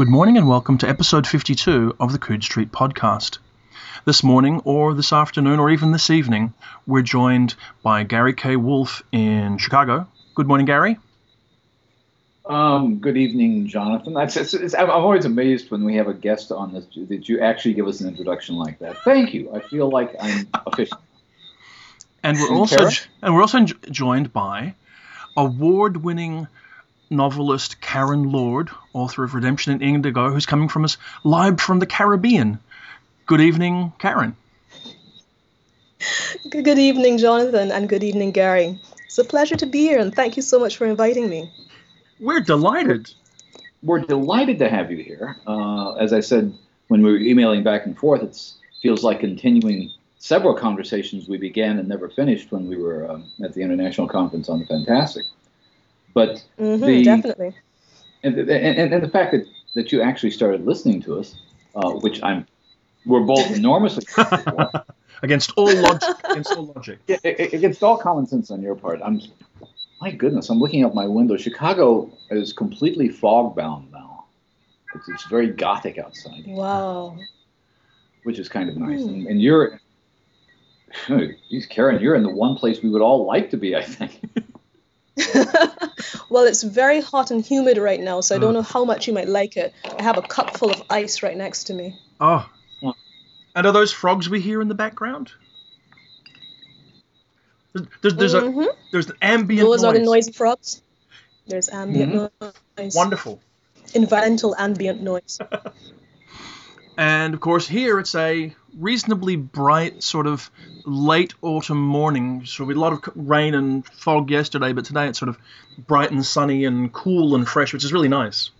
Good morning and welcome to episode 52 of the Coode Street podcast. This morning, or this afternoon, or even this evening, we're joined by Gary K. Wolfe in Chicago. Good morning, Gary. Um, good evening, Jonathan. It's, it's, it's, I'm always amazed when we have a guest on this that you actually give us an introduction like that. Thank you. I feel like I'm official. And we're also and we're also joined by award-winning novelist Karen Lord, author of Redemption in Indigo, who's coming from us live from the Caribbean. Good evening, Karen. Good evening, Jonathan, and good evening, Gary. It's a pleasure to be here, and thank you so much for inviting me. We're delighted. We're delighted to have you here. Uh, as I said when we were emailing back and forth, it feels like continuing several conversations we began and never finished when we were um, at the International Conference on the Fantastic. But mm-hmm, the, definitely. And, and, and, the fact that, that you actually started listening to us, uh, which I'm, we're both enormously against all logic, against all logic, yeah, against all common sense on your part. I'm, my goodness, I'm looking out my window. Chicago is completely fog bound now. It's, it's very gothic outside. Wow. Which is kind of nice. Mm. And, and you're, geez, Karen, you're in the one place we would all like to be, I think. well, it's very hot and humid right now, so I don't mm. know how much you might like it. I have a cup full of ice right next to me. Oh. And are those frogs we hear in the background? There's, there's, mm-hmm. a there's an ambient Those noise. are the noisy frogs. There's ambient mm-hmm. noise. Wonderful. Environmental ambient noise. and of course, here it's a reasonably bright, sort of late autumn morning. So we had a lot of rain and fog yesterday, but today it's sort of bright and sunny and cool and fresh, which is really nice.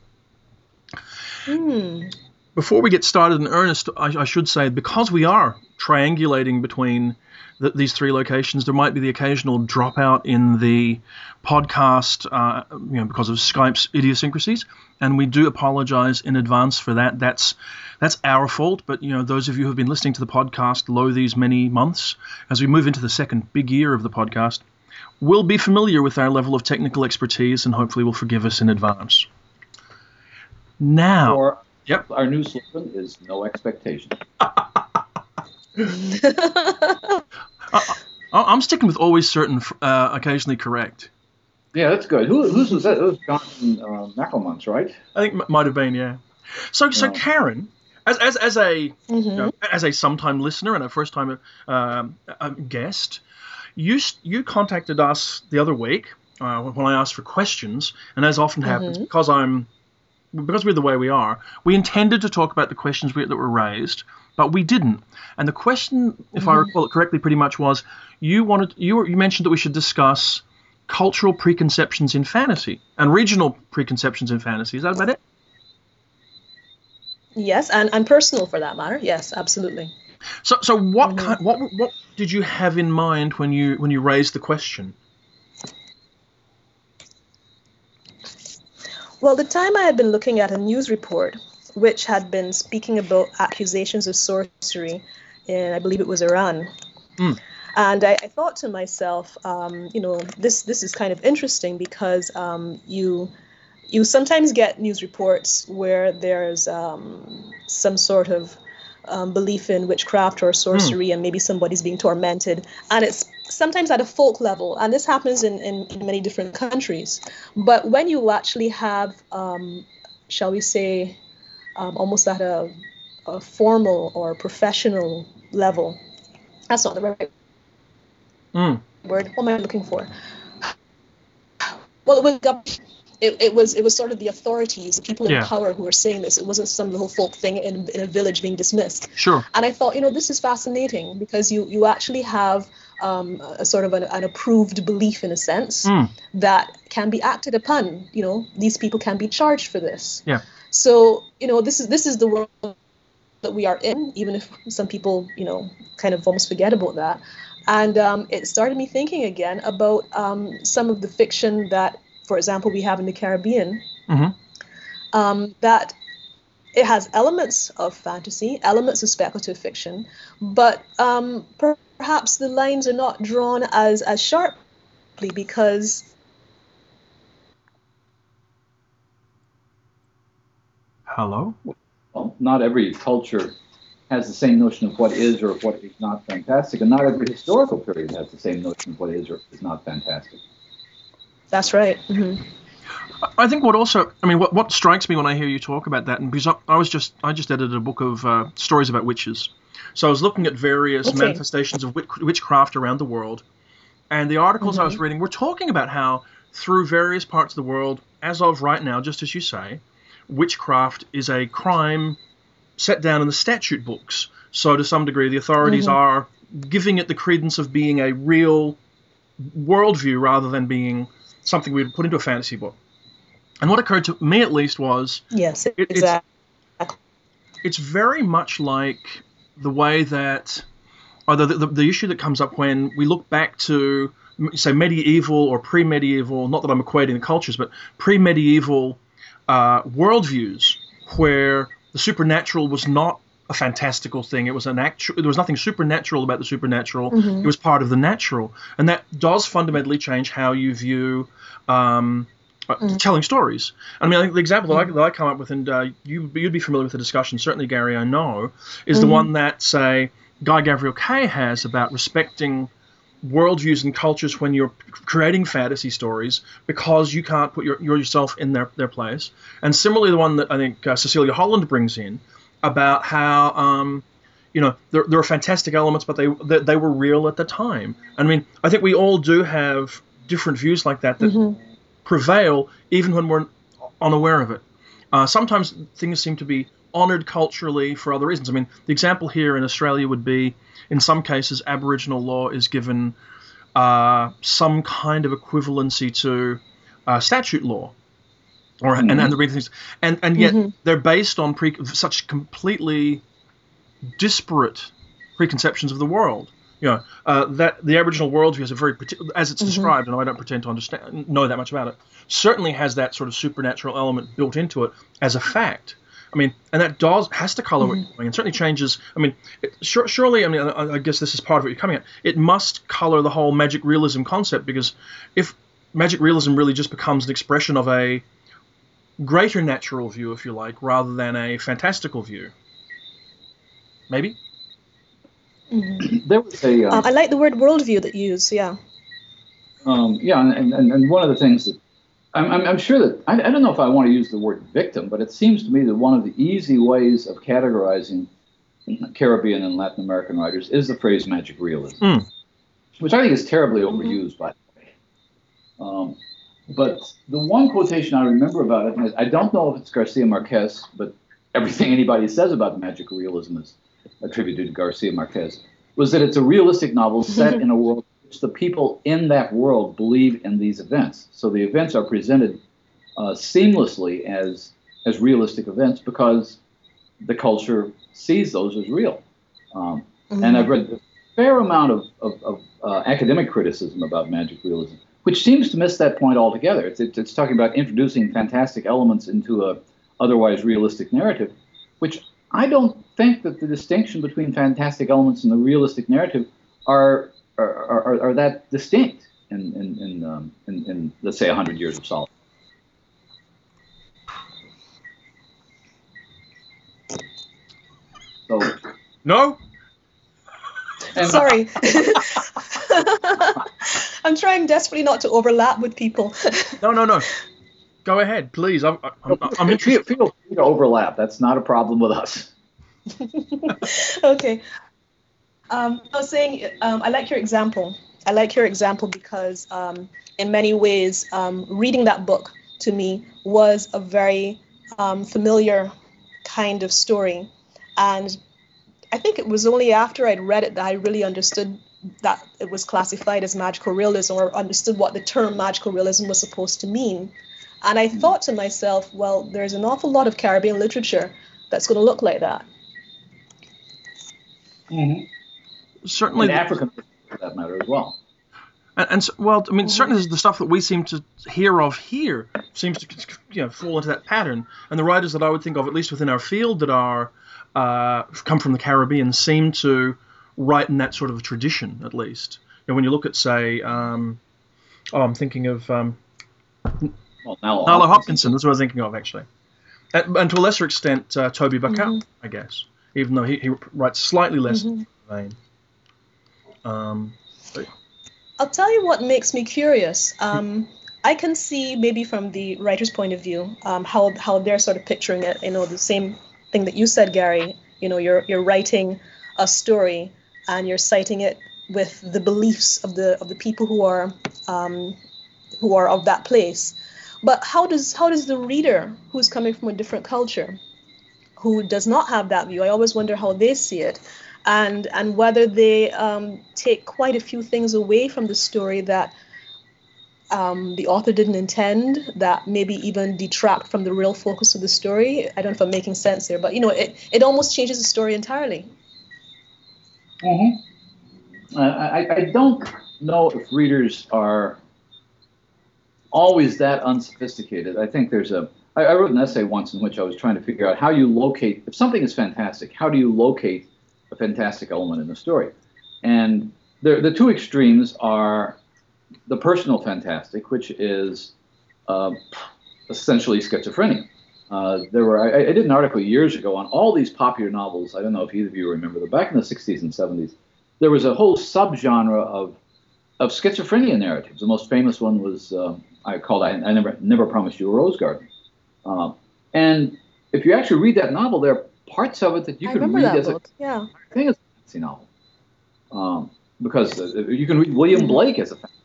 Mm. Before we get started in earnest, I, I should say because we are triangulating between the, these three locations, there might be the occasional dropout in the podcast, uh, you know, because of Skype's idiosyncrasies, and we do apologize in advance for that. That's that's our fault, but you know, those of you who have been listening to the podcast low these many months, as we move into the second big year of the podcast, will be familiar with our level of technical expertise, and hopefully will forgive us in advance. Now, yep, our new slogan is "No expectation." I, am sticking with always certain, uh, occasionally correct. Yeah, that's good. Who, whose was that? It was Jonathan uh, right? I think m- might have been, yeah. So, so Karen, as, as, as a mm-hmm. you know, as a sometime listener and a first time uh, guest, you you contacted us the other week uh, when I asked for questions, and as often happens, mm-hmm. because I'm because we're the way we are, we intended to talk about the questions we, that were raised, but we didn't. And the question, if mm-hmm. I recall it correctly, pretty much was you wanted you you mentioned that we should discuss cultural preconceptions in fantasy and regional preconceptions in fantasy. Is that about it? Yes, and, and personal for that matter. Yes, absolutely. So so what mm-hmm. kind, what what did you have in mind when you when you raised the question? Well, the time I had been looking at a news report which had been speaking about accusations of sorcery in, I believe it was Iran. Mm. And I, I, thought to myself, um, you know, this this is kind of interesting because um, you you sometimes get news reports where there's um, some sort of um, belief in witchcraft or sorcery, mm. and maybe somebody's being tormented, and it's sometimes at a folk level, and this happens in, in, in many different countries. But when you actually have, um, shall we say, um, almost at a, a, formal or professional level. That's not the right mm. word. What am I looking for? Well, it was, it, it was it was sort of the authorities, the people in yeah. power who were saying this. It wasn't some little folk thing in, in a village being dismissed. Sure. And I thought, you know, this is fascinating because you you actually have um, a sort of an, an, approved belief in a sense mm. that can be acted upon. You know, these people can be charged for this. Yeah. So you know, this is this is the world that we are in, even if some people you know kind of almost forget about that. And um, it started me thinking again about um, some of the fiction that, for example, we have in the Caribbean. Mm-hmm. Um, that it has elements of fantasy, elements of speculative fiction, but um, perhaps the lines are not drawn as as sharply because Hello? Well, not every culture has the same notion of what is or what is not fantastic, and not every historical period has the same notion of what is or is not fantastic. That's right. Mm-hmm. I think what also, I mean, what, what strikes me when I hear you talk about that, and because I, I was just, I just edited a book of uh, stories about witches. So I was looking at various okay. manifestations of witch, witchcraft around the world, and the articles mm-hmm. I was mm-hmm. reading were talking about how through various parts of the world, as of right now, just as you say, witchcraft is a crime set down in the statute books. So to some degree, the authorities mm-hmm. are giving it the credence of being a real worldview rather than being something we'd put into a fantasy book. And what occurred to me, at least, was yes, it, exactly. It's, it's very much like the way that, or the, the, the issue that comes up when we look back to, say, medieval or pre-medieval. Not that I'm equating the cultures, but pre-medieval uh, worldviews where the supernatural was not a fantastical thing. It was an actual. There was nothing supernatural about the supernatural. Mm-hmm. It was part of the natural, and that does fundamentally change how you view um, mm-hmm. telling stories. I mean, I think the example mm-hmm. that, I, that I come up with, and uh, you you'd be familiar with the discussion, certainly Gary, I know, is the mm-hmm. one that say Guy Gavriel Kay has about respecting worldviews and cultures when you're creating fantasy stories because you can't put your, yourself in their, their place. And similarly, the one that I think uh, Cecilia Holland brings in about how um, you know there, there are fantastic elements, but they, they, they were real at the time. I mean, I think we all do have different views like that that mm-hmm. prevail even when we're unaware of it. Uh, sometimes things seem to be honored culturally for other reasons. I mean, the example here in Australia would be, in some cases, Aboriginal law is given uh, some kind of equivalency to uh, statute law or mm-hmm. and, and the things, and and yet mm-hmm. they're based on pre, such completely disparate preconceptions of the world. You know uh, that the Aboriginal worldview has a very as it's mm-hmm. described, and I don't pretend to understand know that much about it. Certainly has that sort of supernatural element built into it as a fact. I mean, and that does has to color mm-hmm. what you're doing, and certainly changes. I mean, it, sure, surely, I mean, I, I, guess this is part of what you're coming at. It must color the whole magic realism concept because if magic realism really just becomes an expression of a greater natural view, if you like, rather than a fantastical view. Maybe. Mm-hmm. There was a. Um, uh, I like the word worldview that you use. Yeah. Um, yeah, and, and, and one of the things that I'm, I'm, I'm sure that I, I don't know if I want to use the word victim, but it seems to me that one of the easy ways of categorizing Caribbean and Latin American writers is the phrase magic realism, mm. which I think is terribly mm-hmm. overused, by the way. Um, but the one quotation I remember about it, I don't know if it's Garcia Marquez, but everything anybody says about magic realism is attributed to Garcia Marquez, was that it's a realistic novel set in a world in which the people in that world believe in these events. So the events are presented uh, seamlessly as as realistic events because the culture sees those as real. Um, mm-hmm. And I've read a fair amount of, of, of uh, academic criticism about magic realism which seems to miss that point altogether. It's, it's, talking about introducing fantastic elements into a otherwise realistic narrative, which I don't think that the distinction between fantastic elements and the realistic narrative are are, are, are that distinct in in in, um, in, in let's say hundred years of solid. So no. Sorry. I'm trying desperately not to overlap with people. no, no, no. Go ahead, please. I'm, I'm, I'm interested. Feel free to overlap. That's not a problem with us. okay. Um, I was saying, um, I like your example. I like your example because, um, in many ways, um, reading that book to me was a very um, familiar kind of story. And I think it was only after I'd read it that I really understood that it was classified as magical realism or understood what the term magical realism was supposed to mean. And I thought to myself, well, there's an awful lot of Caribbean literature that's going to look like that. Mm-hmm. Certainly, in African, for that matter, as well. And, and well, I mean, certainly the stuff that we seem to hear of here seems to you know fall into that pattern. And the writers that I would think of, at least within our field, that are uh, come from the Caribbean, seem to write in that sort of a tradition, at least. You know, when you look at, say, um, oh, I'm thinking of um, well, Nalo, Nalo Hopkinson. That's what I was thinking of, actually. and, and to a lesser extent, uh, Toby Buckell, mm-hmm. I guess, even though he, he writes slightly less mm-hmm. vein. Um, but... I'll tell you what makes me curious. Um, I can see maybe from the writer's point of view um, how how they're sort of picturing it. You know, the same thing that you said, Gary. You know, you're you're writing a story and you're citing it with the beliefs of the of the people who are um, who are of that place. But how does how does the reader who's coming from a different culture, who does not have that view, I always wonder how they see it, and and whether they um, take quite a few things away from the story that um, the author didn't intend that maybe even detract from the real focus of the story. I don't know if I'm making sense there, but you know, it, it almost changes the story entirely. Mm-hmm. I, I don't know if readers are always that unsophisticated. I think there's a. I, I wrote an essay once in which I was trying to figure out how you locate, if something is fantastic, how do you locate a fantastic element in the story? And the, the two extremes are the personal fantastic, which is uh, essentially schizophrenia. Uh, there were I, I, did an article years ago on all these popular novels. I don't know if either of you remember them. Back in the 60s and 70s, there was a whole subgenre of of schizophrenia narratives. The most famous one was uh, I called I, I, never never promised you a rose garden. Uh, and if you actually read that novel, there are parts of it that you I can read as book. a yeah. I think it's a fantasy novel. Um, because uh, you can read William mm-hmm. Blake as a fantasy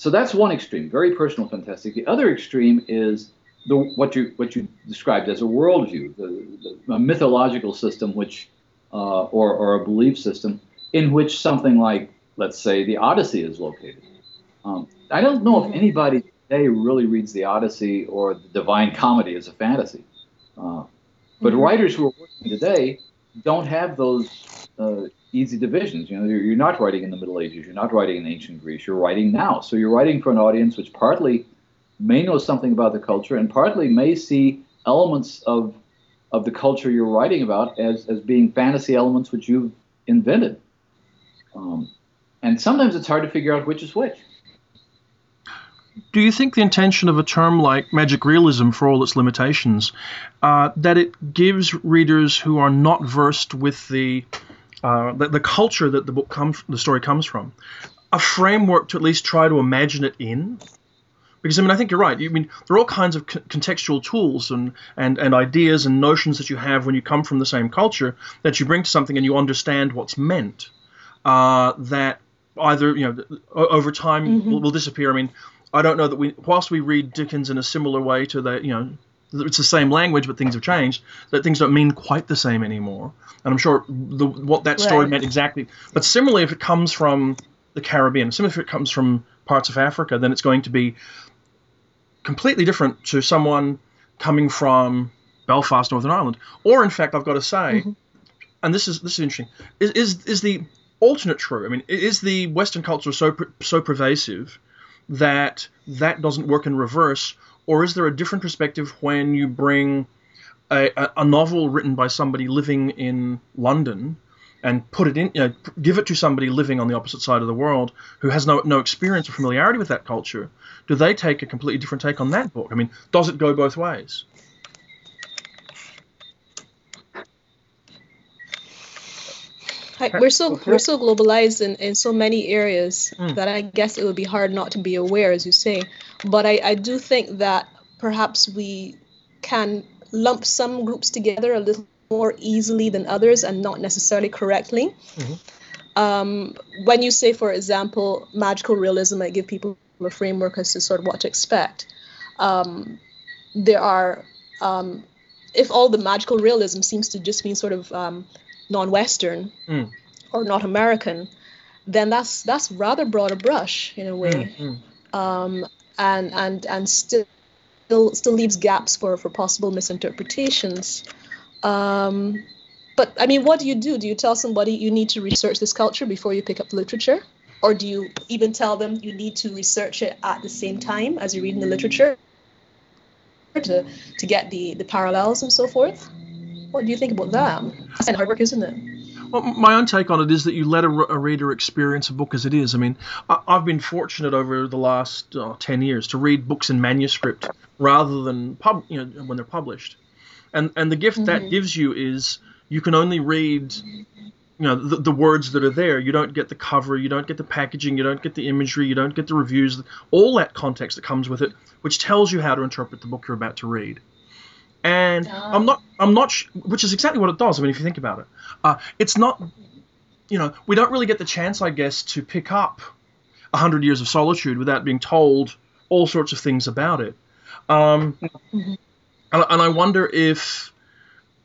so that's one extreme, very personal, fantastic. The other extreme is the what you what you described as a worldview, the, the a mythological system, which uh, or or a belief system in which something like let's say the Odyssey is located. Um, I don't know if mm-hmm. anybody today really reads the Odyssey or the Divine Comedy as a fantasy, uh, but mm-hmm. writers who are working today don't have those uh, easy divisions. You know, you're, you're, not writing in the Middle Ages, you're not writing in ancient Greece, you're writing now. So you're writing for an audience which partly may know something about the culture and partly may see elements of of the culture you're writing about as, as being fantasy elements which you've invented. Um, and sometimes it's hard to figure out which is which. Do you think the intention of a term like magic realism, for all its limitations, uh, that it gives readers who are not versed with the uh, the, the, culture that the book comes, the story comes from, a framework to at least try to imagine it in. Because I mean, I think you're right. I mean, there are all kinds of contextual tools and, and, and ideas and notions that you have when you come from the same culture that you bring to something and you understand what's meant. Uh, that either you know over time mm-hmm. will, will disappear. I mean, I don't know that we, whilst we read Dickens in a similar way to the, you know, it's the same language, but things have changed. That things don't mean quite the same anymore. And I'm sure the, what that story right. meant exactly. But similarly, if it comes from the Caribbean, similarly if it comes from parts of Africa, then it's going to be completely different to someone coming from Belfast, Northern Ireland. Or in fact, I've got to say, mm-hmm. and this is this is interesting, is, is is the alternate true? I mean, is the Western culture so so pervasive that that doesn't work in reverse? Or is there a different perspective when you bring a, a novel written by somebody living in London and put it in, you know, give it to somebody living on the opposite side of the world who has no, no experience or familiarity with that culture? Do they take a completely different take on that book? I mean, does it go both ways? we're so we're so globalized in, in so many areas mm. that I guess it would be hard not to be aware, as you say. But I, I do think that perhaps we can lump some groups together a little more easily than others and not necessarily correctly. Mm-hmm. Um, when you say, for example, magical realism, I give people a framework as to sort of what to expect. Um, there are, um, if all the magical realism seems to just mean sort of um, non-Western mm. or not American, then that's that's rather broad a brush in a way, mm, mm. And and and still still still leaves gaps for for possible misinterpretations. Um, but I mean, what do you do? Do you tell somebody you need to research this culture before you pick up the literature? Or do you even tell them you need to research it at the same time as you're reading the literature to, to get the, the parallels and so forth? What do you think about that? It's hard work, isn't it? Well, my own take on it is that you let a, a, reader experience a book as it is. I mean, I, have been fortunate over the last oh, ten years to read books in manuscript rather than pub, you know, when they're published, and and the gift mm-hmm. that gives you is you can only read you know the, the, words that are there you don't get the cover you don't get the packaging you don't get the imagery you don't get the reviews all that context that comes with it which tells you how to interpret the book you're about to read and i'm not i'm not sh- which is exactly what it does i mean if you think about it uh, it's not you know we don't really get the chance i guess to pick up a hundred years of solitude without being told all sorts of things about it um, mm-hmm. and, and i wonder if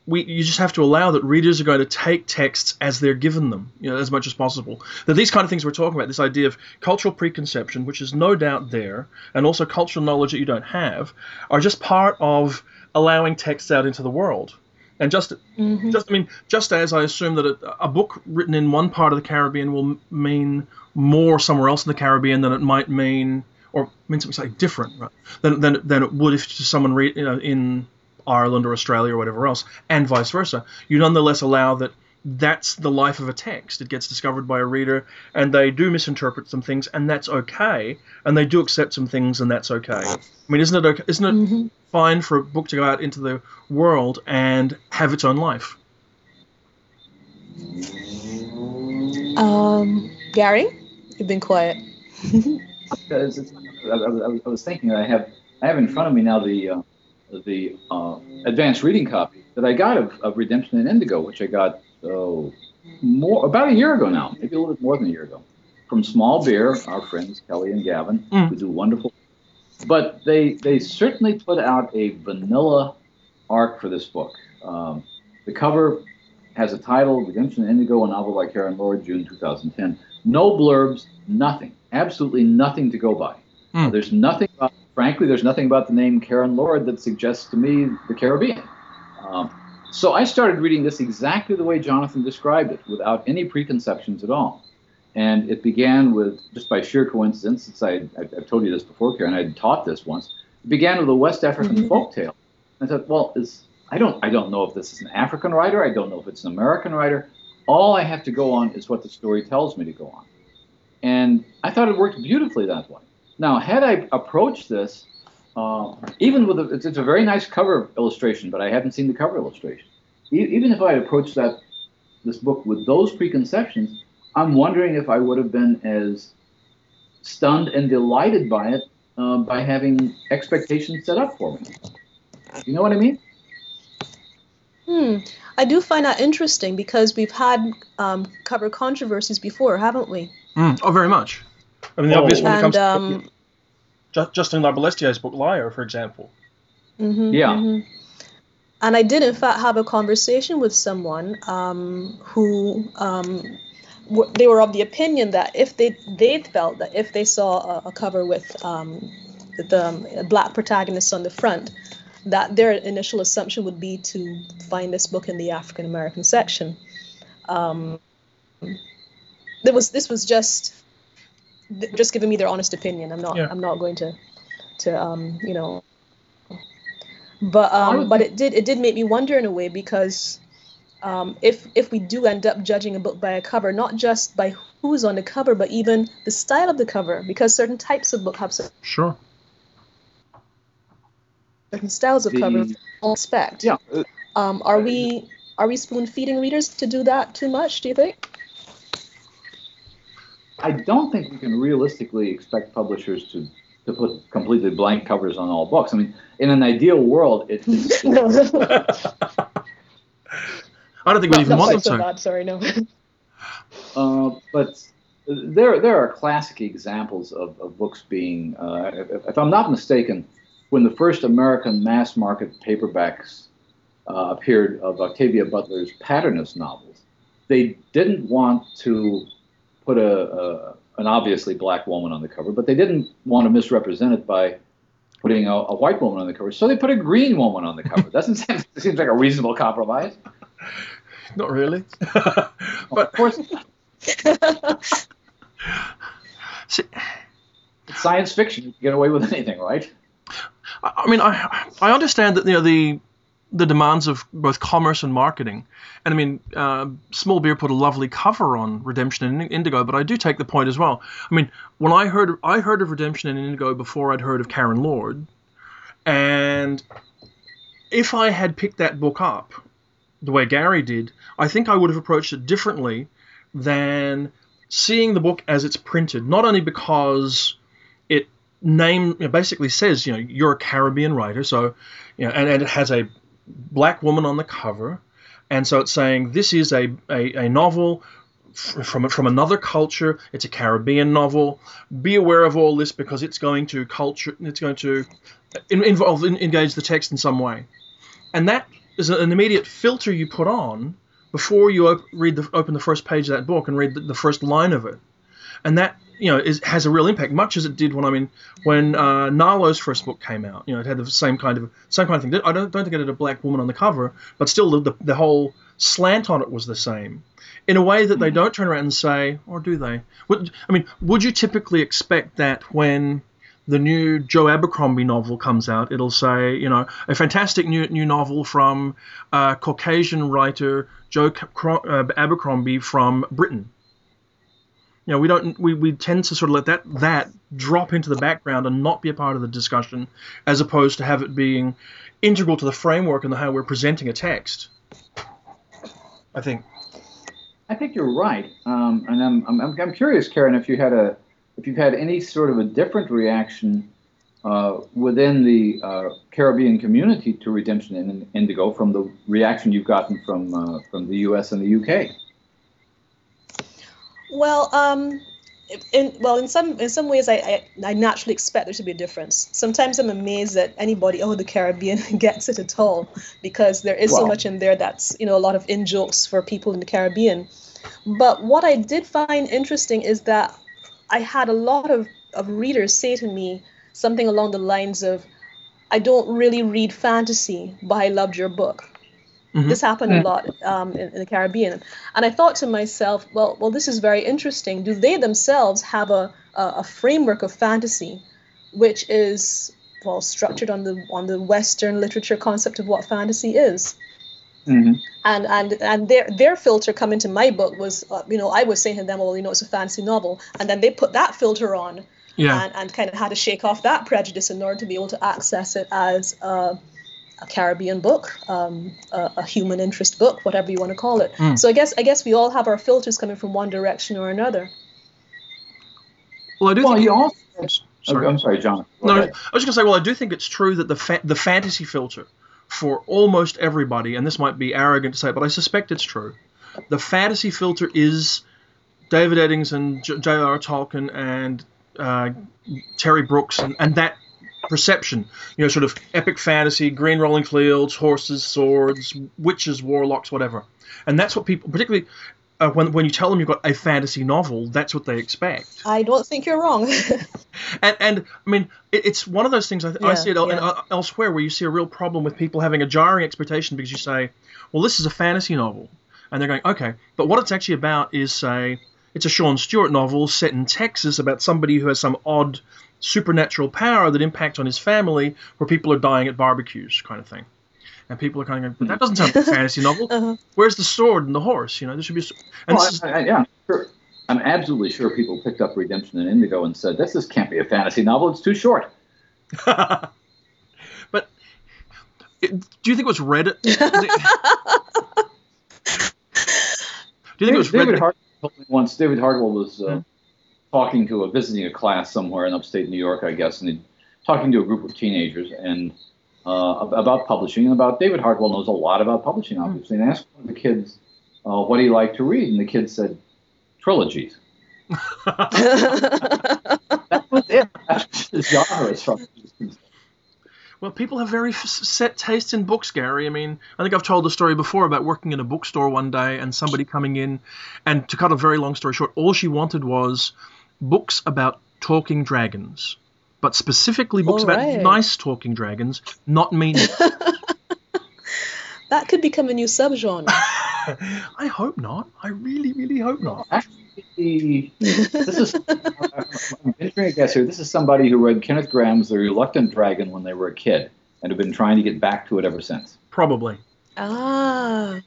we you just have to allow that readers are going to take texts as they're given them, you know, as much as possible. That these kind of things we're talking about, this idea of cultural preconception, which is no doubt there, and also cultural knowledge that you don't have, are just part of allowing texts out into the world. And just, mm-hmm. just I mean, just as I assume that a, a, book written in one part of the Caribbean will mean more somewhere else in the Caribbean than it might mean, or mean something slightly different, right, than, than, than it would if to someone read, you know, in Ireland or Australia or whatever else, and vice versa. You nonetheless allow that that's the life of a text. It gets discovered by a reader, and they do misinterpret some things, and that's okay. And they do accept some things, and that's okay. I mean, isn't it okay, isn't it mm-hmm. fine for a book to go out into the world and have its own life? Um, Gary, you've been quiet. I, was thinking I have I have in front of me now the uh, the uh, advanced reading copy that I got of, of Redemption in Indigo, which I got oh, more about a year ago now, maybe a little bit more than a year ago, from Small Beer, our friends Kelly and Gavin, mm. who do wonderful. But they they certainly put out a vanilla arc for this book. Um, the cover has a title, Redemption in Indigo, a novel by Karen Lord, June 2010. No blurbs, nothing, absolutely nothing to go by. Mm. There's nothing about frankly, there's nothing about the name Karen Lord that suggests to me the Caribbean. Um, so I started reading this exactly the way Jonathan described it, without any preconceptions at all. And it began with, just by sheer coincidence, since I, I, have told you this before, Karen, I had taught this once. It began with a West African mm-hmm. folk tale. I thought, well, is, I don't, I don't know if this is an African writer. I don't know if it's an American writer. All I have to go on is what the story tells me to go on. And I thought it worked beautifully that way. Now, had I approached this, uh, even with a, it's, it's, a very nice cover illustration, but I haven't seen the cover illustration. E- even if I had approached that this book with those preconceptions, I'm wondering if I would have been as stunned and delighted by it uh, by having expectations set up for me. You know what I mean? Hmm. I do find that interesting because we've had um, cover controversies before, haven't we? Mm. Oh, very much. I mean, the oh. obvious one and, comes um, to Justine Larbalestier's book Liar, for example. Mm-hmm, yeah. Mm-hmm. And I did, in fact, have a conversation with someone um, who um, w- they were of the opinion that if they they felt that if they saw a, a cover with um, the um, black protagonist on the front, that their initial assumption would be to find this book in the African American section. Um, there was this was just just giving me their honest opinion. I'm not yeah. I'm not going to to um you know. But um but it did it did make me wonder in a way because um, if if we do end up judging a book by a cover, not just by who's on the cover, but even the style of the cover, because certain types of book have sure certain styles of the, cover. Expect. Yeah. Um, are we are we spoon feeding readers to do that too much? Do you think? I don't think we can realistically expect publishers to to put completely blank covers on all books. I mean, in an ideal world, it, it's. I don't think we even want them so to. sorry, no. Uh, but there, there are classic examples of, of books being, uh, if, if, I'm not mistaken, when the first American mass market paperbacks uh, appeared of Octavia Butler's Patternist novels, they didn't want to put a, a, an obviously black woman on the cover, but they didn't want to misrepresent it by putting a, a white woman on the cover. So they put a green woman on the cover. Doesn't seem, seems like a reasonable compromise. Not really, but of course. See, it's science fiction. You can get away with anything, right? I mean, I I understand that you know the the demands of both commerce and marketing. And I mean, uh, Small Beer put a lovely cover on Redemption in Indigo, but I do take the point as well. I mean, when I heard I heard of Redemption in Indigo before I'd heard of Karen Lord, and if I had picked that book up the way Gary did, I think I would have approached it differently than seeing the book as it's printed. Not only because it name basically says you know you're a Caribbean writer, so you know, and, and it has a black woman on the cover, and so it's saying this is a, a, a novel from from another culture. It's a Caribbean novel. Be aware of all this because it's going to culture. It's going to involve engage the text in some way, and that is an immediate filter you put on before you op- read the open the first page of that book and read the, the first line of it, and that you know is, has a real impact, much as it did when I mean when uh, Nalo's first book came out. You know, it had the same kind of same kind of thing. I don't don't think it had a black woman on the cover, but still the, the, the whole slant on it was the same. In a way that they don't turn around and say, or do they? Would, I mean, would you typically expect that when the new Joe Abercrombie novel comes out, it'll say, you know, a fantastic new new novel from uh, Caucasian writer Joe uh, Abercrombie from Britain. You know, we don't we, we tend to sort of let that that drop into the background and not be a part of the discussion, as opposed to have it being integral to the framework and the, how we're presenting a text. I think. I think you're right, um, and I'm, I'm I'm curious, Karen, if you had a if you've had any sort of a different reaction uh, within the uh, Caribbean community to Redemption in Indigo from the reaction you've gotten from uh, from the U.S. and the U.K. Well, um, in well, in some in some ways, I, I, I naturally expect there to be a difference. Sometimes I'm amazed that anybody, oh, the Caribbean gets it at all, because there is so much in there that's you know a lot of in jokes for people in the Caribbean. But what I did find interesting is that I had a lot of, of readers say to me something along the lines of, I don't really read fantasy, but I loved your book. Mm-hmm. This happened a lot um, in, in, the Caribbean, and I thought to myself, well, well, this is very interesting. Do they themselves have a, a, a framework of fantasy, which is well structured on the on the Western literature concept of what fantasy is? Mm-hmm. And and and their their filter coming to my book was, uh, you know, I was saying to them, well, you know, it's a fantasy novel, and then they put that filter on, yeah. and, and kind of had to shake off that prejudice in order to be able to access it as a, a Caribbean book, um, a, a, human interest book, whatever you want to call it. Mm. So I guess I guess we all have our filters coming from one direction or another. Well, I do. Well, think you also. Sorry. I'm sorry, John. Go no, ahead. I was gonna say. Well, I do think it's true that the fa- the fantasy filter for almost everybody, and this might be arrogant to say, but I suspect it's true. The fantasy filter is David Eddings and J.R.R. Tolkien and uh, Terry Brooks and, and that perception, you know, sort of epic fantasy, green rolling fields, horses, swords, witches, warlocks, whatever. And that's what people, particularly uh, when when you tell them you've got a fantasy novel, that's what they expect. I don't think you're wrong. and and I mean, it, it's one of those things I, yeah, I see it yeah. Uh, elsewhere where you see a real problem with people having a jarring expectation because you say, well, this is a fantasy novel, and they're going, okay, but what it's actually about is say it's a Sean Stewart novel set in Texas about somebody who has some odd supernatural power that impacts on his family, where people are dying at barbecues, kind of thing and people are kind of going, but "That doesn't sound like a fantasy novel. Uh-huh. Where's the sword and the horse? You know, there should be." A... And well, is... I, I, yeah, sure. I'm absolutely sure people picked up Redemption in Indigo and said, "This is, can't be a fantasy novel. It's too short." but it, do you think it was read? do you think it was David read? Hart- once David Hartwell was uh, mm-hmm. Talking to a visiting a class somewhere in upstate New York, I guess, and talking to a group of teenagers, and uh, about publishing and about David Hartwell knows a lot about publishing, obviously. And asked one of the kids uh, what he liked to read, and the kid said trilogies. that was it. That's the genre as far well, people have very set tastes in books, Gary. I mean, I think I've told the story before about working in a bookstore one day and somebody coming in, and to cut a very long story short, all she wanted was books about talking dragons but specifically books All about nice talking dragons, not mean. that could become a new subgenre. I hope not. I really, really hope not. Actually, this is I'm venturing a guess here. This is somebody who read Kenneth Grahame's The Reluctant Dragon when they were a kid and have been trying to get back to it ever since. Probably. Ah.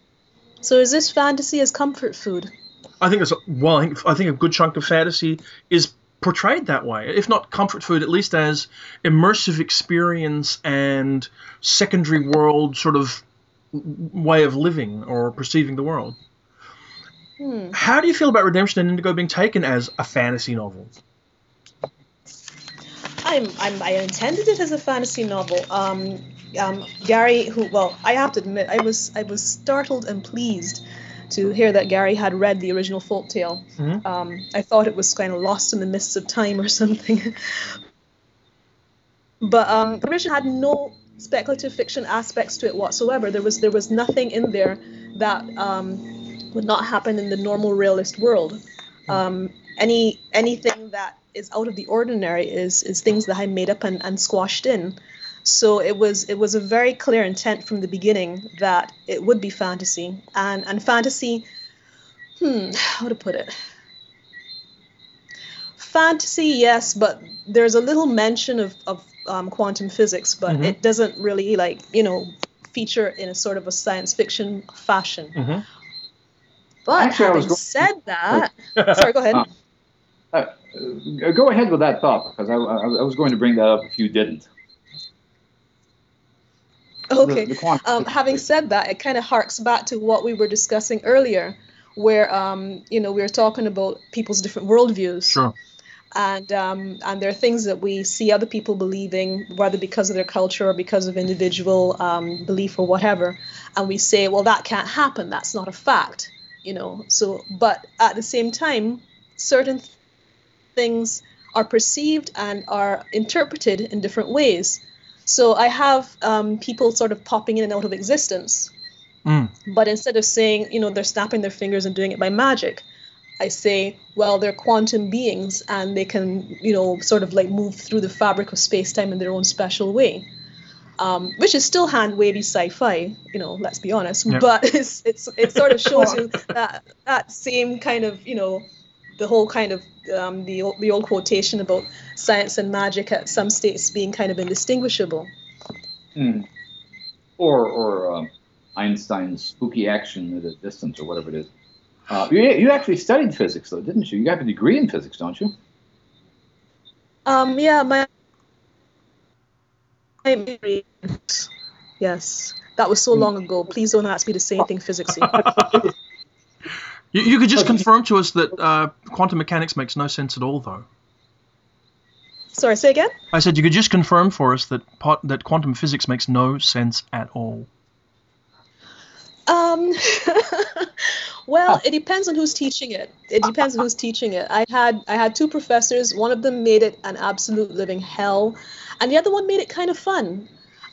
So is this fantasy as comfort food? I think it's well. I think, I think a good chunk of fantasy is portrayed that way, if not comfort food, at least as immersive experience and secondary world sort of way of living or perceiving the world. Hmm. How do you feel about Redemption in Indigo being taken as a fantasy novel? I'm, I'm I intended it as a fantasy novel. Um, um, Gary, who well, I have to admit, I was I was startled and pleased to hear that Gary had read the original folktale. Mhm. Um, I thought it was kind of lost in the mists of time or something. but um, original had no speculative fiction aspects to it whatsoever. There was there was nothing in there that um, would not happen in the normal realist world. Um, any anything that is out of the ordinary is is things that I made up and, and squashed in. So it was it was a very clear intent from the beginning that it would be fantasy and and fantasy. Hmm, how to put it? Fantasy, yes, but there's a little mention of of um, quantum physics, but Mhm. it doesn't really like you know feature in a sort of a science fiction fashion. Mm-hmm. But Actually, having going- said that, sorry, go ahead. Uh, Uh, go ahead with that thought because I, I, I was going to bring that up if you didn't. The- Okay. the quantum Um, having said that, it kind of harks back to what we were discussing earlier, where um, you know we were talking about people's different worldviews, Sure. and um, and there are things that we see other people believing, whether because of their culture or because of individual um, belief or whatever, and we say, well, that can't happen. That's not a fact, you know. So, but at the same time, certain th- things are perceived and are interpreted in different ways. So I have um, people sort of popping in and out of existence. Mm. But instead of saying, you know, they're snapping their fingers and doing it by magic, I say, well, they're quantum beings and they can, you know, sort of like move through the fabric of space time in their own special way. Um, which is still hand wavy sci-fi, you know. Let's be honest, Yeah. but it's it's it sort of shows you that that same kind of you know, the whole kind of um, the old, the old quotation about science and magic at some states being kind of indistinguishable. Hmm. Or, or um, Einstein's spooky action at a distance, or whatever it is. Uh, you, you actually studied physics, though, didn't you? You have a degree in physics, don't you? Um, yeah, my. my- Yes, that was so long ago. Please don't ask me to say anything physicsy. You, you could just Okay. confirm to us that uh, quantum mechanics makes no sense at all, though. Sorry, say again. I said you could just confirm for us that pot, that quantum physics makes no sense at all. Um, well, it depends on who's teaching it. It depends on who's teaching it. I had I had two professors. One of them made it an absolute living hell, and the other one made it kind of fun.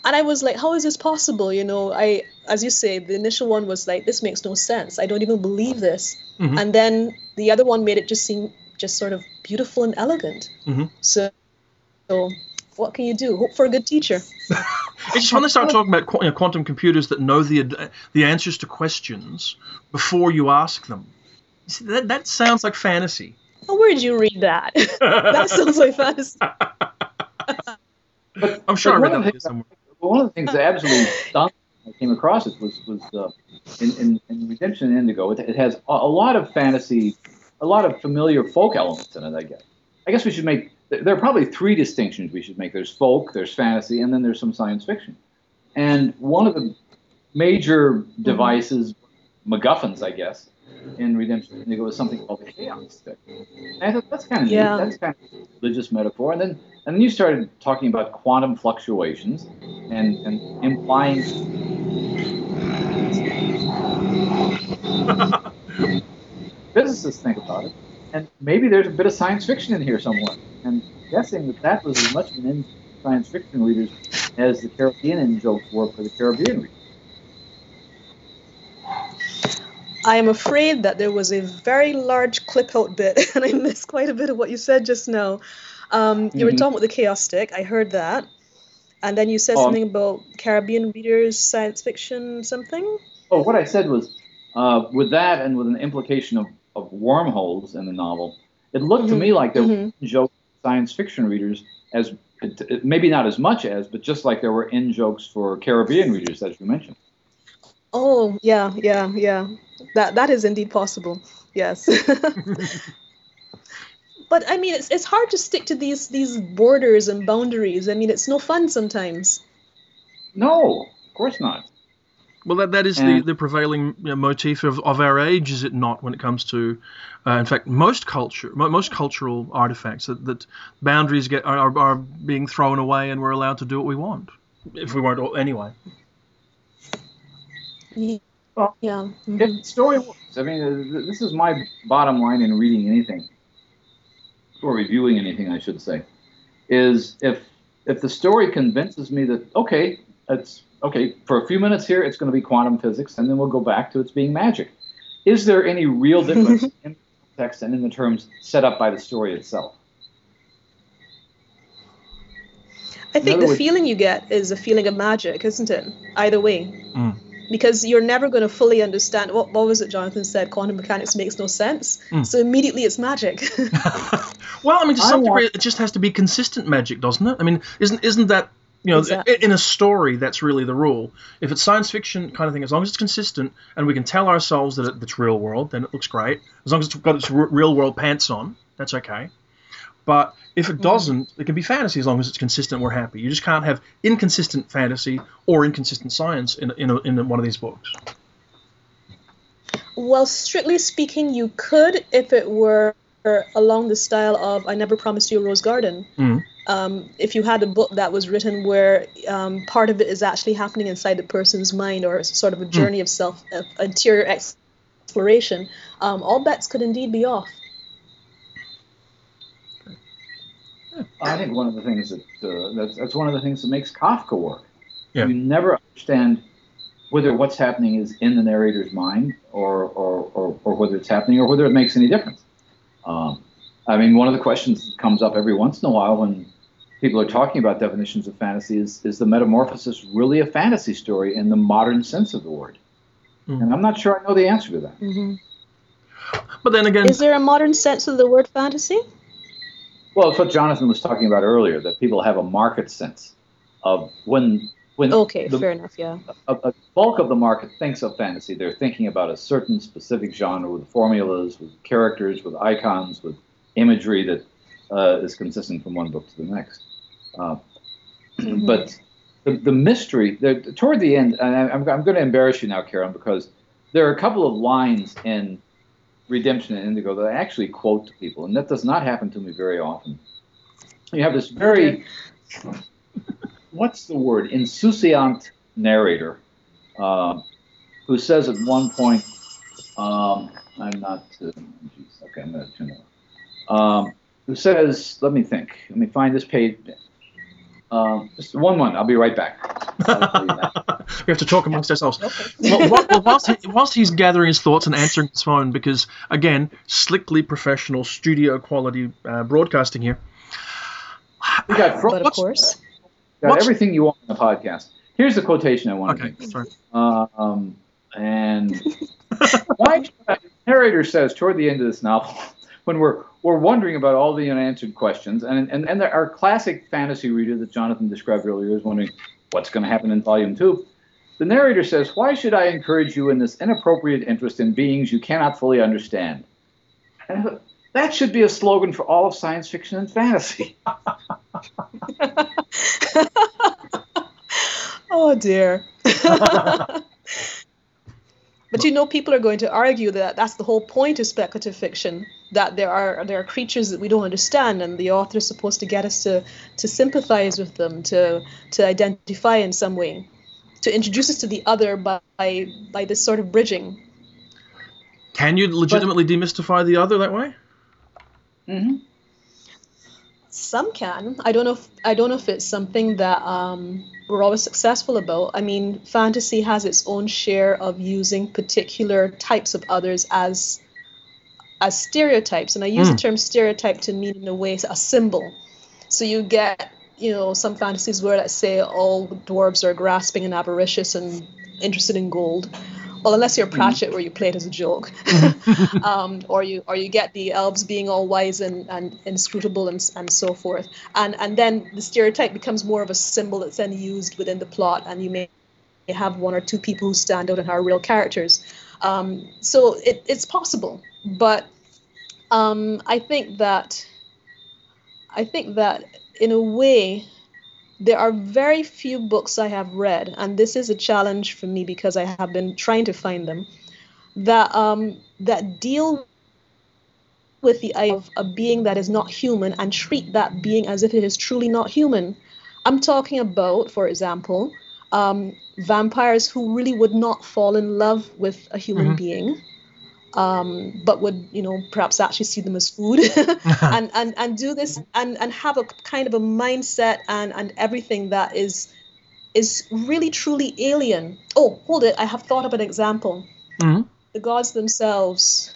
And I was like, how is this possible? You know, I, as you say, the initial one was like, this makes no sense. I don't even believe this. Mhm. And then the other one made it just seem just sort of beautiful and elegant. Mhm. So, so, what can you do? Hope for a good teacher. It's just when they start talking about qu- you know, quantum computers that know the ad- the answers to questions before you ask them. See, that, that sounds like fantasy. Oh, where did you read that? that sounds like fantasy. But, I'm sure I read that somewhere. Well, one of the things that absolutely stunned me when I came across it was was uh, in, in, in Redemption in Indigo. It, it has a, a lot of fantasy, a lot of familiar folk elements in it. I guess. I guess we should make. There are probably three distinctions we should make. There's folk, there's fantasy, and then there's some science fiction. And one of the major devices, MacGuffins, I guess, in Redemption in Indigo is something called the chaos stick. And I thought that's kind of Yeah. neat. That's kind of a religious metaphor. And then and then you started talking about quantum fluctuations and, and implying physicists think about it. And maybe there's a bit of science fiction in here somewhere. And guessing that that was as much of an in science fiction readers as the Caribbean in jokes were for the Caribbean readers. I am afraid that there was a very large clip out bit, and I missed quite a bit of what you said just now. Um, you were Mhm. talking about the chaos stick. I heard that. And then you said Oh. something about Caribbean readers, science fiction, something? Oh, what I said was, uh, with that and with an implication of, of wormholes in the novel, it looked to Mhm, me like there mhm. were in joke science fiction readers as maybe not as much as, but just like there were in jokes for Caribbean readers, as you mentioned. Oh yeah, yeah, yeah. That that is indeed possible. Yes. but I mean, it's it's hard to stick to these these borders and boundaries. I mean, it's no fun sometimes. No, of course not. Well, that, that is the, the prevailing you know, motif of, of our age, is it not, when it comes to, uh, in fact, most culture, most cultural artifacts, that, that boundaries get are, are being thrown away and we're allowed to do what we want, if we weren't anyway. Yeah. Well, yeah. Mm-hmm. If story works, I mean, uh, this is my bottom line in reading anything, or reviewing anything, I should say, is if if the story convinces me that okay, it's okay, for a few minutes here, it's going to be quantum physics, and then we'll go back to its being magic. Is there any real difference in the text and in the terms set up by the story itself? I think the words, feeling you get is a feeling of magic, isn't it? Either way. Mm. Because you're never going to fully understand what, what was it Jonathan said? Quantum mechanics makes no sense. Mm. So immediately it's magic. well, I mean, to some degree, it just has to be consistent magic, doesn't it? I mean, isn't isn't that you know, exactly. in a story, that's really the rule. If it's science fiction kind of thing, as long as it's consistent and we can tell ourselves that it's real world, then it looks great. As long as it's got its real world pants on, that's okay. But if it mm. doesn't, it can be fantasy as long as it's consistent. We're happy. You just can't have inconsistent fantasy or inconsistent science in in, a, in one of these books. Well, strictly speaking, you could if it were along the style of "I Never Promised You a Rose Garden." Mm um, if you had a book that was written where um, part of it is actually happening inside the person's mind or sort of a hmm. journey mm. of self of interior exploration, um, all bets could indeed be off. I think one of the things that uh, that's, that's one of the things that makes Kafka work. Yeah. You never understand whether what's happening is in the narrator's mind or, or, or, or whether it's happening or whether it makes any difference. Um, I mean, one of the questions that comes up every once in a while when people are talking about definitions of fantasy is, is the metamorphosis really a fantasy story in the modern sense of the word? Mm-hmm. And I'm not sure I know the answer to that. Mm-hmm. But then again, is there a modern sense of the word fantasy? Well, it's what Jonathan was talking about earlier that people have a market sense of when when okay, the, fair enough, yeah. A, a, bulk of the market thinks of fantasy. They're thinking about a certain specific genre with formulas, with characters, with icons, with imagery that uh, is consistent from one book to the next. Uh, mm-hmm. But the, the mystery, the, toward the end, and I, am I'm going to embarrass you now, Karen, because there are a couple of lines in Redemption in Indigo that I actually quote to people, and that does not happen to me very often. You have this very, what's the word, insouciant narrator uh, who says at one point, um, I'm not, uh, geez, okay, I'm going to turn it um, who says, let me think, let me find this page. Um, just one one. I'll be right back. we have to talk amongst ourselves. Okay. well, well, whilst, he, whilst he's gathering his thoughts and answering his phone, because again, slickly professional studio quality uh, broadcasting here. We got, but of course, got everything you want in the podcast. Here's the quotation I want. Okay, sorry. Um, and why? The narrator says toward the end of this novel, when we're we're wondering about all the unanswered questions, and and and our classic fantasy reader that Jonathan described earlier is wondering what's going to happen in volume two. The narrator says, "Why should I encourage you in this inappropriate interest in beings you cannot fully understand?" And that should be a slogan for all of science fiction and fantasy. oh dear. But you know, people are going to argue that that's the whole point of speculative fiction that there are there are creatures that we don't understand, and the author is supposed to get us to to sympathize with them, to to identify in some way, to introduce us to the other by by this sort of bridging. Can you legitimately but, demystify the other that way? Mm-hmm. Some can. I don't know. If, I don't know if it's something that um, we're always successful about. I mean, fantasy has its own share of using particular types of others as as stereotypes, and I use mm. the hmm. term stereotype to mean in a way a symbol. So you get, you know, some fantasies where let's say all dwarves are grasping and avaricious and interested in gold, well, unless you're mm-hmm. Pratchett, where you play it as a joke, um, or you or you get the elves being all wise and, and inscrutable and, and so forth, and and then the stereotype becomes more of a symbol that's then used within the plot, and you may have one or two people who stand out and are real characters. Um, so it, it's possible, but um, I think that I think that in a way there are very few books I have read, and this is a challenge for me because I have been trying to find them that um, that deal with the idea of a being that is not human and treat that being as if it is truly not human. I'm talking about, for example, um, vampires who really would not fall in love with a human mm-hmm. being. Um, but would you know perhaps actually see them as food and, and and do this and and have a kind of a mindset and and everything that is is really truly alien oh hold it i have thought of an example mm-hmm. the gods themselves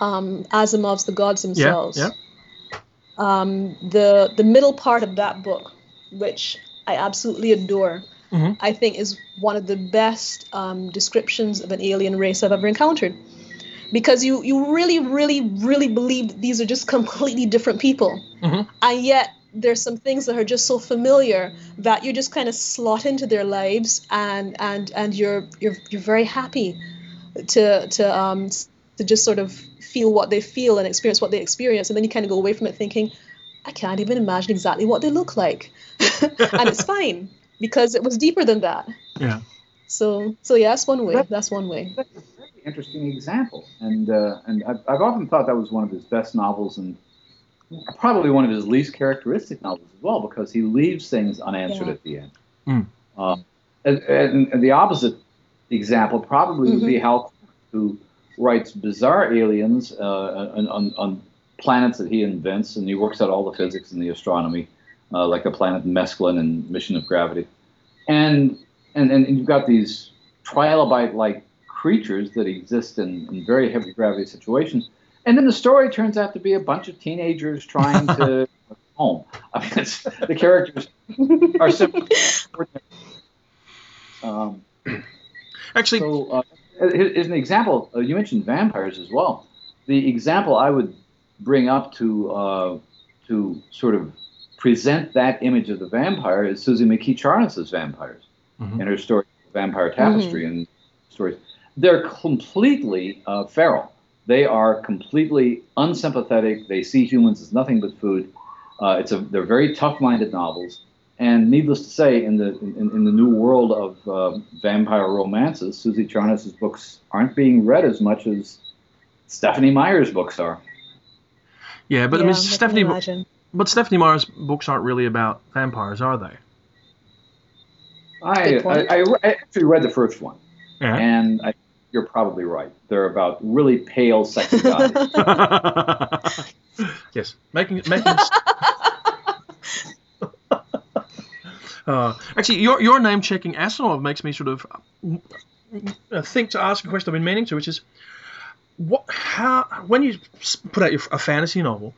um, asimov's the gods themselves yeah, yeah. Um, the the middle part of that book which i absolutely adore mm-hmm. i think is one of the best um, descriptions of an alien race i've ever encountered because you you really really really believe these are just completely different people. Mm-hmm. and yet there's some things that are just so familiar that you just kind of slot into their lives and and and you're you're you're very happy to to um to just sort of feel what they feel and experience what they experience. And then you kind of go away from it thinking I can't even imagine exactly what they look like. And it's fine because it was deeper than that. Yeah. So so yeah that's one way. That's one way interesting example. And uh, and I've, I've, often thought that was one of his best novels and probably one of his least characteristic novels as well because he leaves things unanswered yeah. at the end. Mm. Um, and, and, and, the opposite example probably mm-hmm. would be mm-hmm. Hal, who writes bizarre aliens uh, on, on, planets that he invents, and he works out all the physics and the astronomy, uh, like the planet Mesklin and Mission of Gravity. And and, and you've got these trilobite like creatures that exist in, in very heavy gravity situations. And then the story turns out to be a bunch of teenagers trying to home. I mean, the characters are simply. Um, Actually, so, uh, as an example, uh, you mentioned vampires as well. The example I would bring up to uh, to sort of present that image of the vampire is Suzy McKee Charnas's vampires mm-hmm. in her story Vampire Tapestry mm-hmm. and stories they're completely uh, feral. They are completely unsympathetic. They see humans as nothing but food. Uh, it's a, they're very tough-minded novels. And needless to say, in the in, in the new world of uh, vampire romances, Suzy Charnas's books aren't being read as much as Stephenie Meyer's books are. Yeah, but yeah, I mean, Stephenie, but Stephenie Meyer's books aren't really about vampires, are they? I, I, I, I actually read the first one, yeah. and I you're probably right. They're about really pale, sexy guys. yes, making making. uh, actually, your your name checking Asimov makes me sort of uh, think to ask a question I've been meaning to, which is, what how when you put out your, a fantasy novel,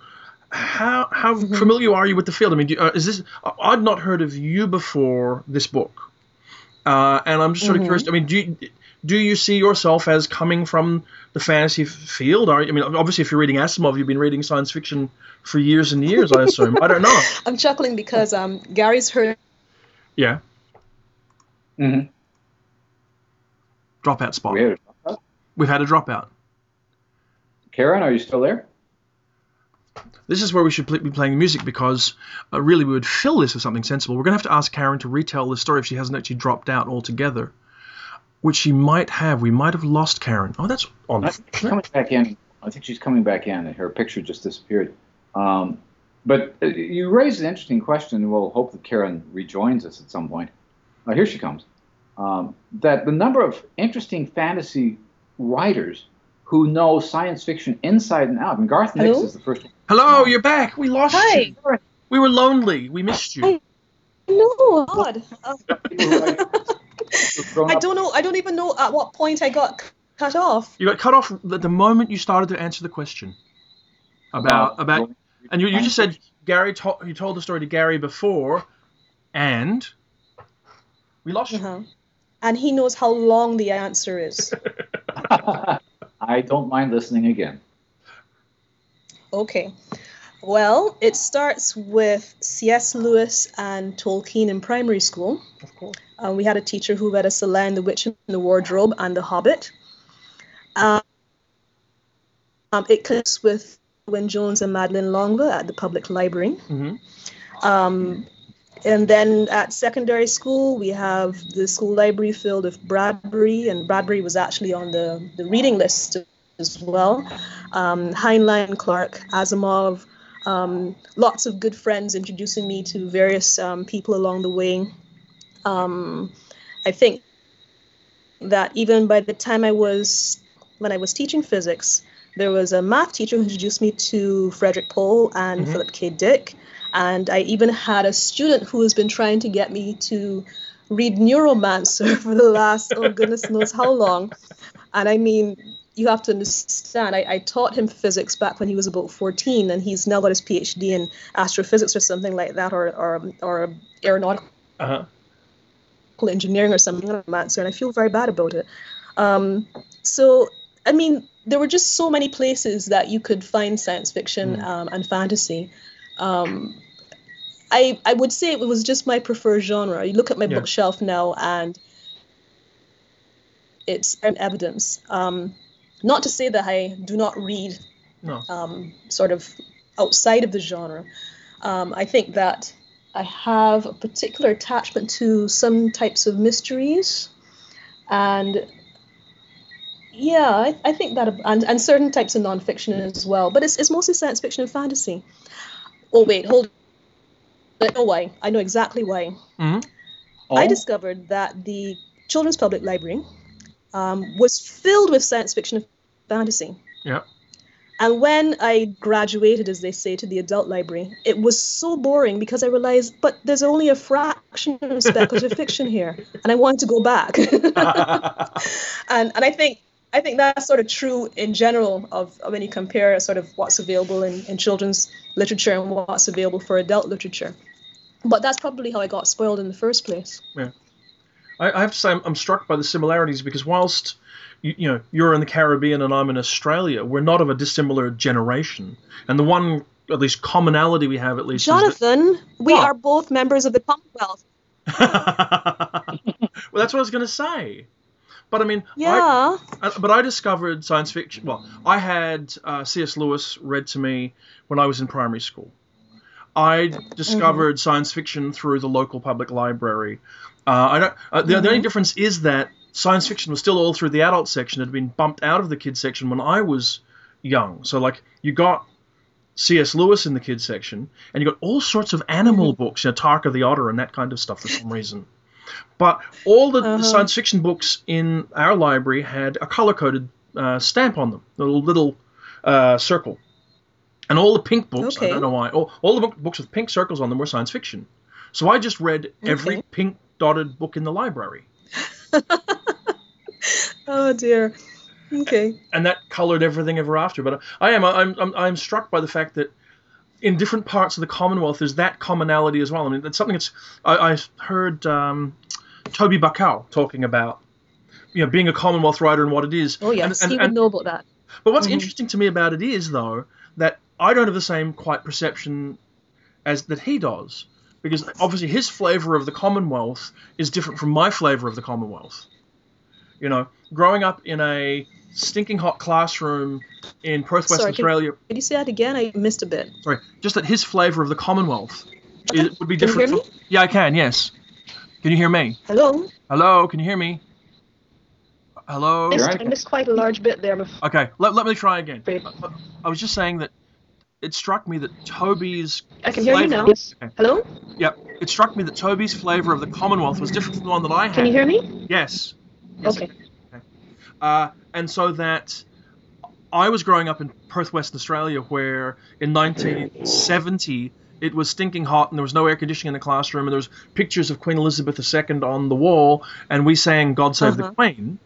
how how mm-hmm. familiar are you with the field? I mean, do, uh, is this I'd not heard of you before this book, uh, and I'm just sort mm-hmm. of curious. I mean, do you, do you see yourself as coming from the fantasy field? Are I mean, obviously, if you're reading Asimov, you've been reading science fiction for years and years. I assume. I don't know. I'm chuckling because um, Gary's heard. Yeah. Mm-hmm. Dropout spot. We had a dropout? We've had a dropout. Karen, are you still there? This is where we should be playing music because uh, really we would fill this with something sensible. We're going to have to ask Karen to retell the story if she hasn't actually dropped out altogether which she might have. We might have lost Karen. Oh, that's on. She's coming back in. I think she's coming back in. Her picture just disappeared. Um, but uh, you raised an interesting question. We'll hope that Karen rejoins us at some point. Uh, here she comes. Um, that the number of interesting fantasy writers who know science fiction inside and out. And Garth Nix is the first. Hello, you're back. We lost Hi. you. We were lonely. We missed you. No, God. I don't know. I don't even know at what point I got cut off. You got cut off the, the moment you started to answer the question about about, and you, you just said Gary told you told the story to Gary before, and we lost you. Uh-huh. And he knows how long the answer is. I don't mind listening again. Okay. Well, it starts with C.S. Lewis and Tolkien in primary school. Of course. Um, we had a teacher who read us The Lion, the Witch, and the Wardrobe and The Hobbit. Um, um, it connects with Wynne Jones and Madeleine L'Engle at the public library. hmm Um, and then at secondary school, we have the school library filled with Bradbury, and Bradbury was actually on the, the reading list as well. Um, Heinlein, Clarke, Asimov, um, lots of good friends introducing me to various um, people along the way. Um, I think that even by the time I was, when I was teaching physics, there was a math teacher who introduced me to Frederik Pohl and Mhm. Philip K. Dick. And I even had a student who has been trying to get me to read Neuromancer for the last, oh goodness knows how long. And I mean, you have to understand, I, I taught him physics back when he was about 14, and he's now got his PhD in astrophysics or something like that, or, or, or aeronautical Uh-huh. engineering or something like that. And I feel very bad about it. Um, so, I mean, there were just so many places that you could find science fiction Mm. um, and fantasy. Um, I I would say it was just my preferred genre. You look at my Yeah. bookshelf now, and it's an evidence. Um, not to say that I do not read No. um, sort of outside of the genre. Um, I think that I have a particular attachment to some types of mysteries, and yeah, I, I think that, and, and certain types of nonfiction as well. But it's, it's mostly science fiction and fantasy. Oh wait, hold. I know why. I know exactly why. hmm I Oh, discovered that the Children's Public Library um, was filled with science fiction and fantasy. Yeah. And when I graduated, as they say, to the adult library, it was so boring because I realized, but there's only a fraction of speculative fiction here, and I wanted to go back. and and I think I think that's sort of true in general of, of when you compare sort of what's available in, in children's literature and what's available for adult literature. But that's probably how I got spoiled in the first place. Yeah. I, I have to say, I'm, I'm struck by the similarities because whilst you, you know you're in the Caribbean and I'm in Australia, we're not of a dissimilar generation, and the one at least commonality we have at least Jonathan, we What? are both members of the Commonwealth. well, that's what I was going to say. But I mean, Yeah. Uh, but I discovered science fiction. Well, I had uh, C.S. Lewis read to me when I was in primary school. I discovered science fiction through the local public library. Uh, I don't. Uh, the, the only difference is that science fiction was still all through the adult section. It had been bumped out of the kids section when I was young. So like you got C.S. Lewis in the kids section, and you got all sorts of animal books, you know, Tarka the Otter and that kind of stuff for some reason. But all the, Uh-huh. the science fiction books in our library had a color coded uh, stamp on them, a little, little uh, circle. And all the pink books, I don't know why, all, all the book, books with pink circles on them were science fiction. So I just read every Okay. pink dotted book in the library. Oh dear. Okay. and that colored everything ever after. But I am I'm, I'm I'm struck by the fact that in different parts of the Commonwealth there's that commonality as well. I mean, it's something that's I, I heard um, Toby Buckell talking about. You know, being a Commonwealth writer and what it is. Oh yes, And- and- he would know about that. but what's Mhm. interesting to me about it is, though, that I don't have the same quite perception as that he does, because obviously his flavour of the Commonwealth is different from my flavour of the Commonwealth. You know, growing up in a stinking hot classroom in Perth, Western Sorry, can- Australia. Could you say that again? I missed a bit. Sorry, just that his flavour of the Commonwealth is, would be Can you different. hear from, yeah, I can. Yes. Can you hear me? Hello. Hello. Can you hear me? Hello. You're Missed, right. I missed quite a large bit there. Before. Okay, let, let me try again. Great. I was just saying that it struck me that Toby's I can hear you now. Yes. Okay. Hello. Yep, it struck me that Toby's flavour of the Commonwealth was different from the one that I had. Can you hear me? Yes. Yes. Okay. Uh, and so that I was growing up in Perth, Western Australia, where in 1970 it was stinking hot and there was no air conditioning in the classroom and there was pictures of Queen Elizabeth II on the wall and we sang "God Save the Uh-huh. Queen."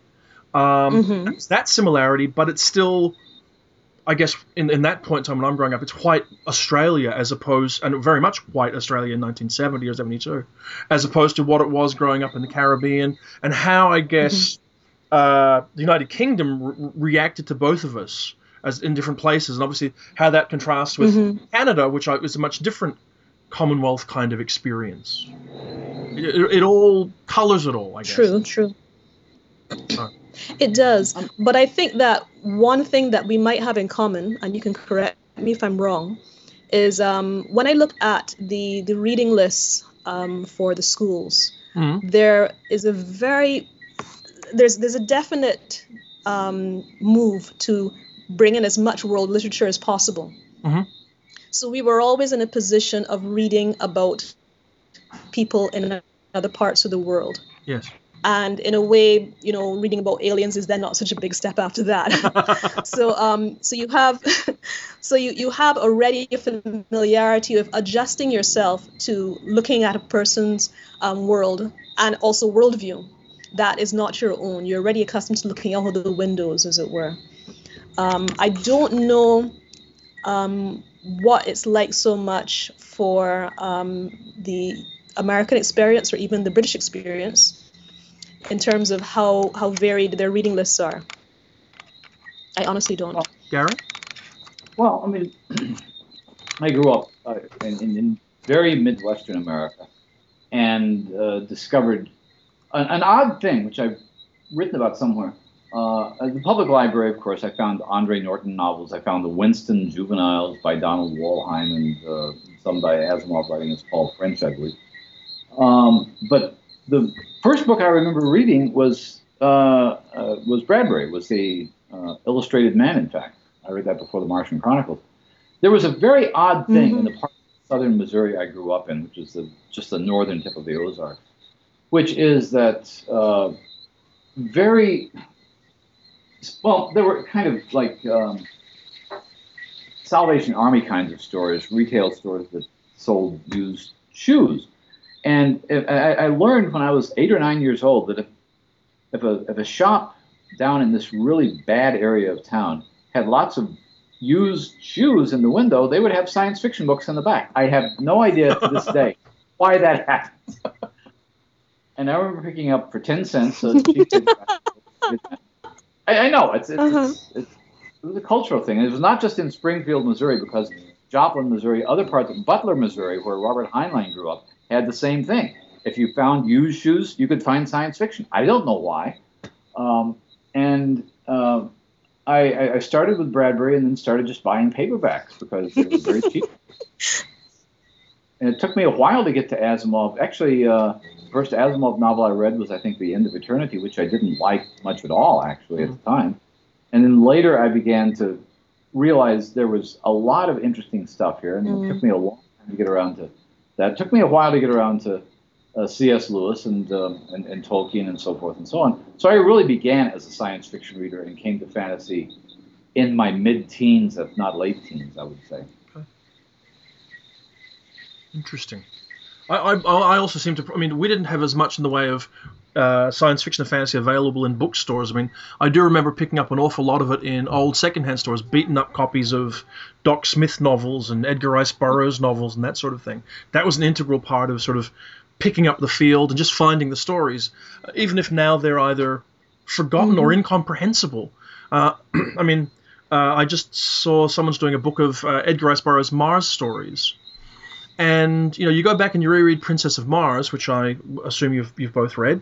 Um, Mhm. there's that similarity, but it's still, I guess, in, in that point in time when I'm growing up, it's white Australia as opposed, and very much white Australia in 1970 or 72, as opposed to what it was growing up in the Caribbean, and how I guess uh, the United Kingdom re- reacted to both of us as in different places, and obviously how that contrasts with mm-hmm. Canada, which is a much different Commonwealth kind of experience. It, it, all colors it all, I guess. True, true. It does, um, but I think that one thing that we might have in common, and you can correct me if I'm wrong, is um, when I look at the the reading lists um, for the schools, mm-hmm. there is a very there's there's a definite um, move to bring in as much world literature as possible. Mm-hmm. So we were always in a position of reading about people in other parts of the world. Yes. And in a way, you know, reading about aliens is then not such a big step after that. so, um, so you have, so you you have already a familiarity of adjusting yourself to looking at a person's um, world and also worldview that is not your own. You're already accustomed to looking out of the windows, as it were. Um, I don't know um, what it's like so much for um, the American experience or even the British experience in terms of how, how varied their reading lists are. I honestly don't. Well, Gary? Well, I mean, I grew up uh, in, in, in, very Midwestern America and uh, discovered an, an, odd thing, which I've written about somewhere. Uh, at the public library, of course, I found Andre Norton novels. I found the Winston Juveniles by Donald Wollheim and uh, some by Asimov writing as Paul French, I believe. Um, but the first book I remember reading was uh, uh was Bradbury, was the uh, Illustrated Man. In fact, I read that before the Martian Chronicles. There was a very odd thing mm-hmm. in the part of southern Missouri I grew up in, which is the, just the northern tip of the Ozarks, which is that uh, very well, there were kind of like um, Salvation Army kinds of stores, retail stores that sold used shoes. And I, I learned when I was eight or nine years old that if, if, a, if a shop down in this really bad area of town had lots of used shoes in the window, they would have science fiction books in the back. I have no idea to this day why that happened. And I remember picking up for 10 cents I know it's it's, uh-huh. it's, it's, it was a cultural thing. It was not just in Springfield, Missouri, because Joplin, Missouri, other parts of Butler, Missouri, where Robert Heinlein grew up, had the same thing. If you found used shoes, you could find science fiction. I don't know why. Um, and uh, I, I, started with Bradbury and then started just buying paperbacks because they were very cheap. And it took me a while to get to Asimov. Actually, uh, the first Asimov novel I read was, I think, The End of Eternity, which I didn't like much at all, actually, at the mm-hmm. time. And then later I began to realize there was a lot of interesting stuff here, and mm. it took me a long time to get around to that. It took me a while to get around to uh, C.S. Lewis and, um, and, and Tolkien and so forth and so on. So I really began as a science fiction reader and came to fantasy in my mid-teens, if not late teens, I would say. Okay. Interesting. I, I, I also seem to. I mean, we didn't have as much in the way of uh, science fiction and fantasy available in bookstores. I mean, I do remember picking up an awful lot of it in old secondhand stores, beaten up copies of Doc Smith novels and Edgar Rice Burroughs novels and that sort of thing. That was an integral part of sort of picking up the field and just finding the stories, uh, even if now they're either forgotten mm-hmm. or incomprehensible. Uh, I mean, uh, I just saw someone's doing a book of uh, Edgar Rice Burroughs' Mars stories and you know, you go back and you reread Princess of Mars, which I assume you've you've both read,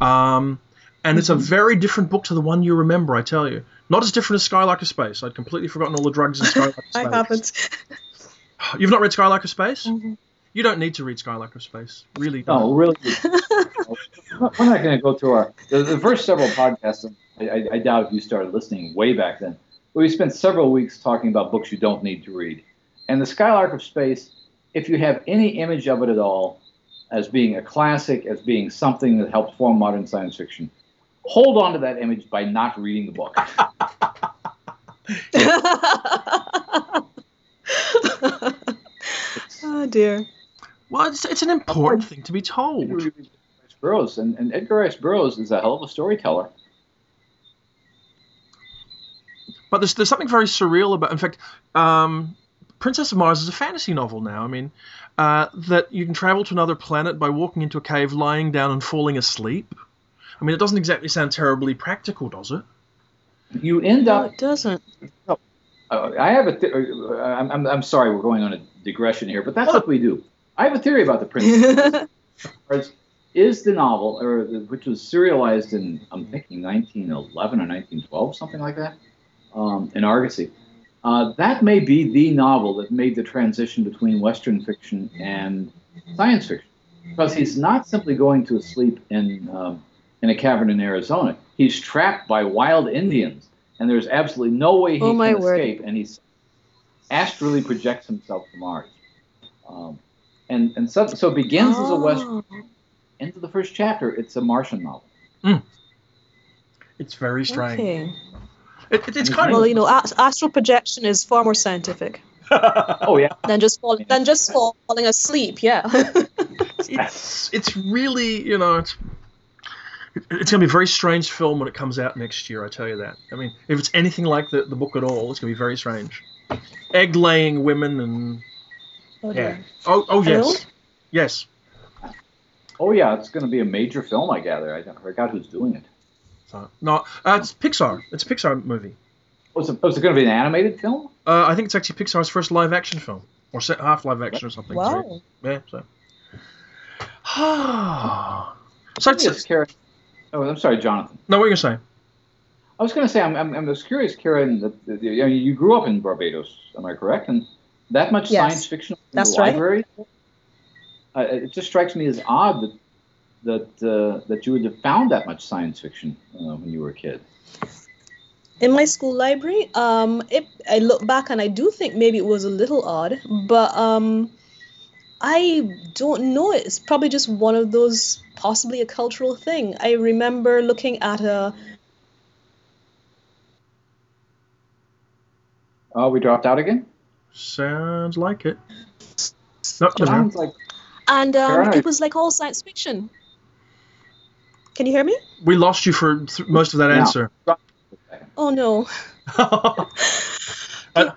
um, and mm-hmm. it's a mm-hmm. very different book to the one you remember. I tell you, not as different as Skylark of Space. I'd completely forgotten all the drugs in Skylark of Space. I haven't. You've not read Skylark of Space? Mm-hmm. You don't need to read Skylark of Space. Really? Don't. No, really. We're not going to go through our the, the first several podcasts. I, I, doubt if you started listening way back then. But we spent several weeks talking about books you don't need to read, and the Skylark of Space if you have any image of it at all as being a classic, as being something that helped form modern science fiction, hold on to that image by not reading the book. oh dear. Well, it's, it's an important thing to be told. Burroughs and, and Edgar Rice Burroughs is a hell of a storyteller. But there's there's something very surreal about. In fact, um, Princess of Mars is a fantasy novel now. I mean, uh, that you can travel to another planet by walking into a cave, lying down, and falling asleep. I mean, it doesn't exactly sound terribly practical, does it? You end no, up. it doesn't. Uh, I have a. Th- uh, I'm, I'm, I'm sorry, we're going on a digression here, but that's what we do. I have a theory about the Prince. is the novel, or the, which was serialized in, I'm thinking 1911 or 1912, something like that, um, in Argosy. Uh, that may be the novel that made the transition between Western fiction and science fiction, because he's not simply going to sleep in um, in a cavern in Arizona. He's trapped by wild Indians, and there's absolutely no way he Oh, my can word. escape. And he's astrally projects himself to Mars. Um, and and so, so it begins as a Western. Oh, Into the first chapter, it's a Martian novel. It's very strange. Okay. It, it, it's mm-hmm. kind Well, of. you know, ast- astral projection is far more scientific Oh yeah, than just fall- than just falling asleep. Yeah. it's it's really you know it's it's gonna be a very strange film when it comes out next year. I tell you that. I mean, if it's anything like the, the book at all, it's gonna be very strange. Egg laying women and Oh, yeah. dear. Oh oh Hello? yes, yes. oh yeah, it's going to be a major film, I gather. I forgot who's doing it. So, no, uh, it's Pixar. It's a Pixar movie. Was it, was it going to be an animated film? Uh, I think it's actually Pixar's first live action film, or se- half live action or something. Wow. Yeah. So. so it's, Curious, Karen. Oh, I'm sorry, Jonathan. no, what are you gonna say? I was going to say, I'm, I'm, I'm just curious, Karen, that, that you, know, you grew up in Barbados, am I correct? And that much Yes. science fiction in That's the right. library? Uh, it just strikes me as odd that that uh, that you would have found that much science fiction uh, when you were a kid. In my school library, um, it, I look back and I do think maybe it was a little odd, but um, I don't know. It's probably just one of those, possibly a cultural thing. I remember looking at a Oh, we dropped out again. Sounds like it. Sounds like and um, Alright. it was like all science fiction. Can you hear me? We lost you for th- most of that Yeah. answer. Oh no. Uh,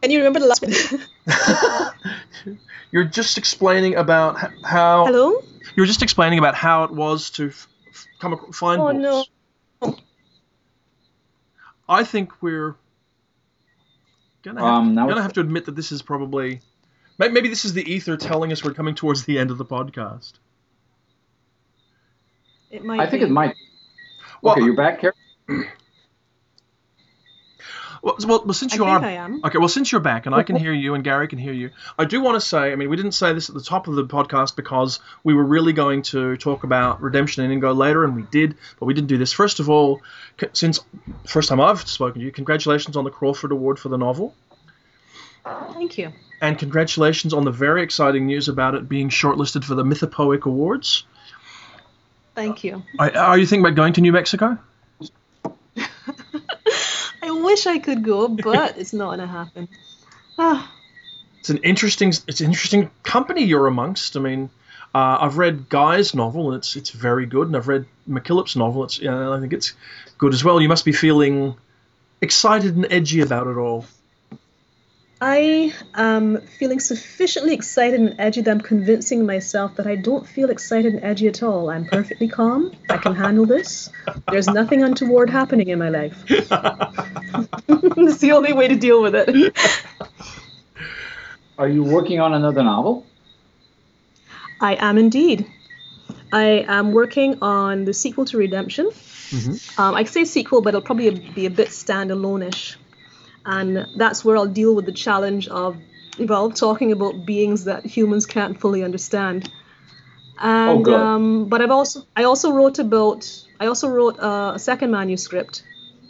Can you remember the last bit? You're just explaining about how Hello? you were just explaining about how it was to f- f- come ac- find Oh, books. no. I think we're gonna have, Um, now gonna have to admit that this is probably maybe this is the ether telling us we're coming towards the end of the podcast. It might I think be. it might. Well, okay, you're back, Karen. Well, well, well, since I you think are I am. okay, well, since you're back and I can hear you and Gary can hear you, I do want to say. I mean, we didn't say this at the top of the podcast because we were really going to talk about Redemption in Indigo later, and we did, but we didn't do this. First of all, since first time I've spoken to you, congratulations on the Crawford Award for the novel, Thank you. and congratulations on the very exciting news about it being shortlisted for the Mythopoeic Awards. Thank you. Are, are you thinking about going to New Mexico? I wish I could go, but it's not gonna happen. Ah, it's an interesting it's an interesting company you're amongst. I mean, uh, I've read Guy's novel and it's it's very good, and I've read McKillip's novel. It's you know, I think it's good as well. You must be feeling excited and edgy about it all. I am feeling sufficiently excited and edgy that I'm convincing myself that I don't feel excited and edgy at all. I'm perfectly calm. I can handle this. There's nothing untoward happening in my life. it's the only way to deal with it. Are you working on another novel? I am indeed. I am working on the sequel to Redemption. Mhm. Um, I say sequel, but it'll probably be a bit standalone-ish, and that's where I'll deal with the challenge of, well, talking about beings that humans can't fully understand. And good. um, but I've also I also wrote about I also wrote uh, a second manuscript,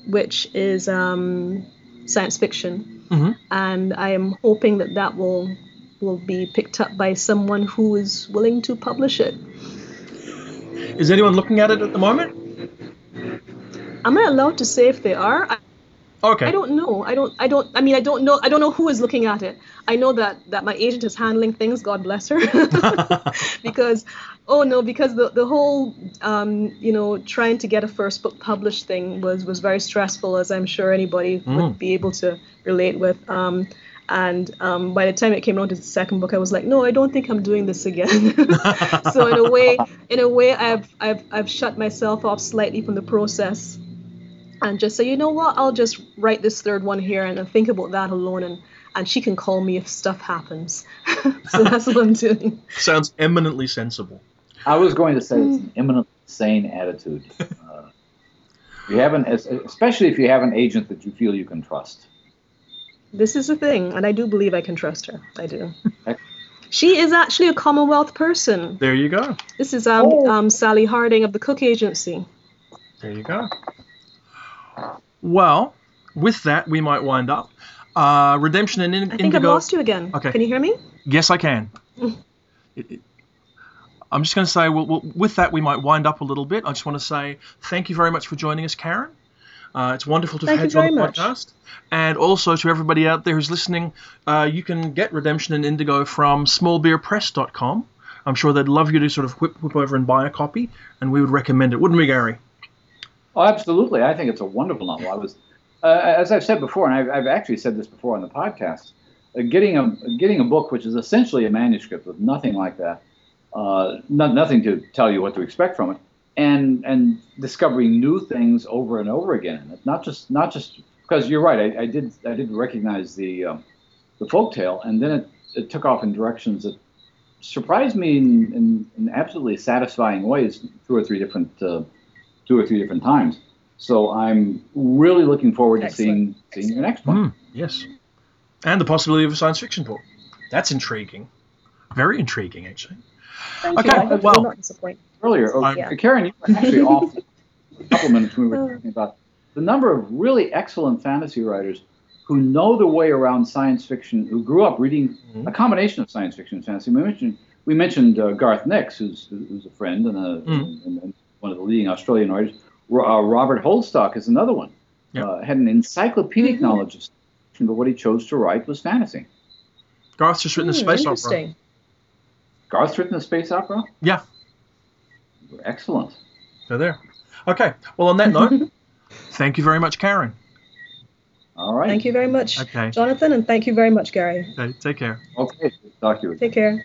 which is um, science fiction, Mhm. and I am hoping that that will will be picked up by someone who is willing to publish it. Is anyone looking at it at the moment? Am I allowed to say if they are? Okay. I don't know. I don't. I don't. I mean, I don't know. I don't know who is looking at it. I know that that my agent is handling things. God bless her. because, oh no, because the the whole, um, you know, trying to get a first book published thing was was very stressful, as I'm sure anybody Mm. would be able to relate with. Um, and um, by the time it came around to the second book, I was like, no, I don't think I'm doing this again. so in a way, in a way, I've I've I've shut myself off slightly from the process and just say, you know what, I'll just write this third one here and then think about that alone and and she can call me if stuff happens. so that's what I'm doing. Sounds eminently sensible. I was going to say it's an eminently sane attitude. Uh, you haven't, especially if you have an agent that you feel you can trust. This is the thing, and I do believe I can trust her. I do. She is actually a Commonwealth person. There you go. This is um, oh. um, Sally Harding of the Cooke Agency. There you go. Well, with that, we might wind up. Uh, Redemption and in- I think Indigo. I've lost you again. Okay. Can you hear me? Yes, I can. it, it, I'm just going to say, well, well, with that, we might wind up a little bit. I just want to say thank you very much for joining us, Karen. Uh, it's wonderful to have had you on the much. podcast. And also to everybody out there who's listening, uh, you can get Redemption in Indigo from smallbeerpress.com. I'm sure they'd love you to sort of whip, whip over and buy a copy, and we would recommend it, wouldn't we, Gary? Oh, absolutely. I think it's a wonderful novel. I was, uh, as I've said before, and I've, I've, actually said this before on the podcast, uh, getting a getting a book which is essentially a manuscript with nothing like that, uh, not, nothing to tell you what to expect from it, and and discovering new things over and over again. Not just not just because you're right. I, I did I did recognize the um, the folktale, and then it, it took off in directions that surprised me in, in, in absolutely satisfying ways. Two or three different uh, two or three different times. So I'm really looking forward Excellent. to seeing seeing your next one. Mm, yes, and the possibility of a science fiction book. That's intriguing. Very intriguing, actually. Thank okay, you. well, not disappoint. earlier, oh, yeah. Karen, you were actually off a couple minutes when we were talking about the number of really excellent fantasy writers who know the way around science fiction, who grew up reading mm-hmm. a combination of science fiction and fantasy. We mentioned we mentioned uh, Garth Nix, who's who's a friend and, a, mm-hmm. and, and, one of the leading Australian writers. Uh, Robert Holdstock is another one. Yep. Uh, had an encyclopedic mm-hmm. knowledge of fiction, but what he chose to write was fantasy. Garth's just written a hmm, space opera. Garth's written a space opera? Yeah. Excellent. So there. Okay. Well, on that note, thank you very much, Karen. All right. Thank you very much, okay. Jonathan, and thank you very much, Gary. Okay. Take care. Okay. Talk to you. Take care.